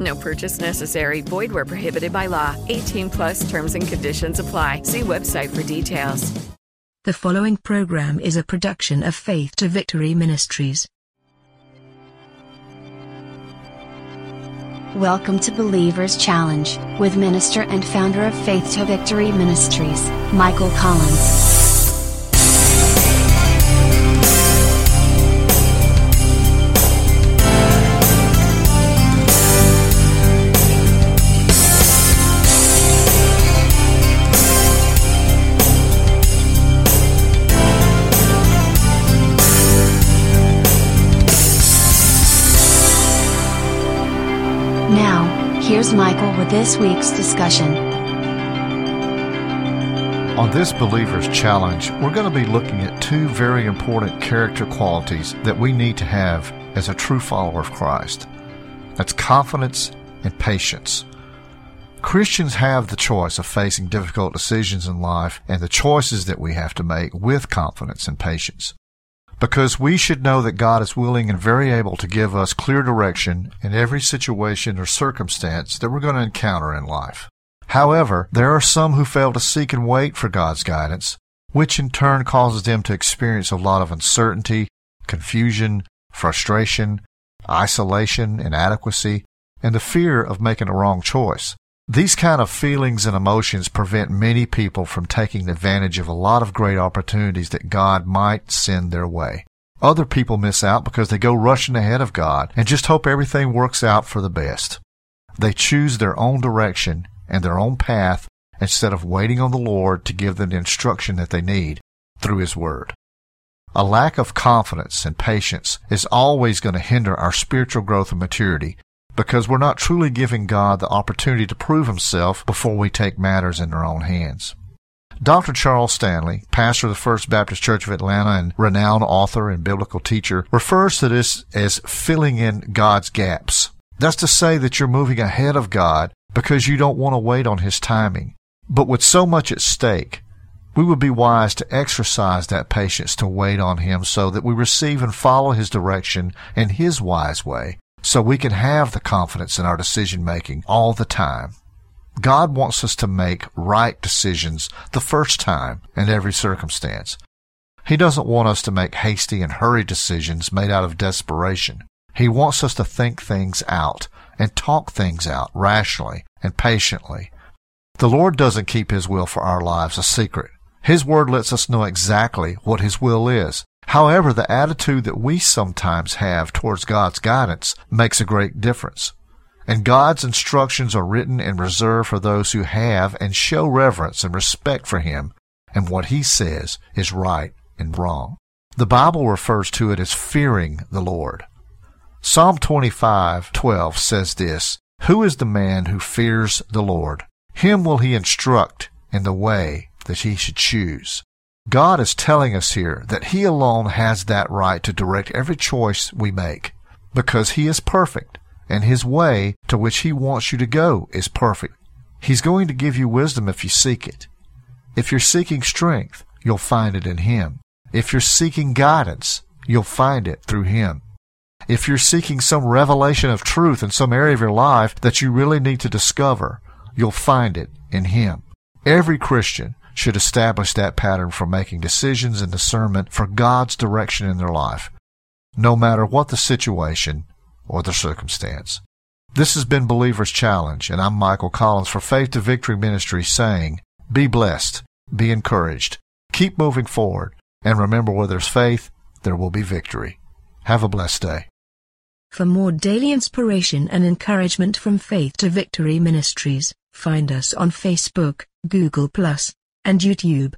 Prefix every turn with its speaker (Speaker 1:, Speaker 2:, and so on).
Speaker 1: No purchase necessary. Void where prohibited by law. 18 plus terms and conditions apply. See website for details.
Speaker 2: The following program is a production of Faith to Victory Ministries.
Speaker 3: Welcome to Believers Challenge with minister and founder of Faith to Victory Ministries, Michael Collins. Now, here's Michael with this week's discussion.
Speaker 4: On this Believer's Challenge, we're going to be looking at two very important character qualities that we need to have as a true follower of Christ. That's confidence and patience. Christians have the choice of facing difficult decisions in life and the choices that we have to make with confidence and patience. Because we should know that God is willing and very able to give us clear direction in every situation or circumstance that we're going to encounter in life. However, there are some who fail to seek and wait for God's guidance, which in turn causes them to experience a lot of uncertainty, confusion, frustration, isolation, inadequacy, and the fear of making a wrong choice. These kind of feelings and emotions prevent many people from taking advantage of a lot of great opportunities that God might send their way. Other people miss out because they go rushing ahead of God and just hope everything works out for the best. They choose their own direction and their own path instead of waiting on the Lord to give them the instruction that they need through His Word. A lack of confidence and patience is always going to hinder our spiritual growth and maturity because we're not truly giving God the opportunity to prove himself before we take matters in our own hands. Dr. Charles Stanley, pastor of the First Baptist Church of Atlanta and renowned author and biblical teacher, refers to this as filling in God's gaps. That's to say that you're moving ahead of God because you don't want to wait on His timing. But with so much at stake, we would be wise to exercise that patience to wait on Him so that we receive and follow His direction in His wise way so we can have the confidence in our decision making all the time. God wants us to make right decisions the first time in every circumstance. He doesn't want us to make hasty and hurried decisions made out of desperation. He wants us to think things out and talk things out rationally and patiently. The Lord doesn't keep His will for our lives a secret. His Word lets us know exactly what His will is. However, the attitude that we sometimes have towards God's guidance makes a great difference. And God's instructions are written and reserved for those who have and show reverence and respect for Him and what He says is right and wrong. The Bible refers to it as fearing the Lord. Psalm 25:12 says this, Who is the man who fears the Lord? Him will he instruct in the way that he should choose. God is telling us here that He alone has that right to direct every choice we make because He is perfect and His way to which He wants you to go is perfect. He's going to give you wisdom if you seek it. If you're seeking strength, you'll find it in Him. If you're seeking guidance, you'll find it through Him. If you're seeking some revelation of truth in some area of your life that you really need to discover, you'll find it in Him. Every Christian should establish that pattern for making decisions and discernment for God's direction in their life, no matter what the situation or the circumstance. This has been Believer's Challenge, and I'm Michael Collins for Faith to Victory Ministry saying, Be blessed Be encouraged. Keep moving forward. And remember, where there's faith, there will be victory. Have a blessed day.
Speaker 2: For more daily inspiration and encouragement from Faith to Victory Ministries, find us on Facebook, Google, and YouTube.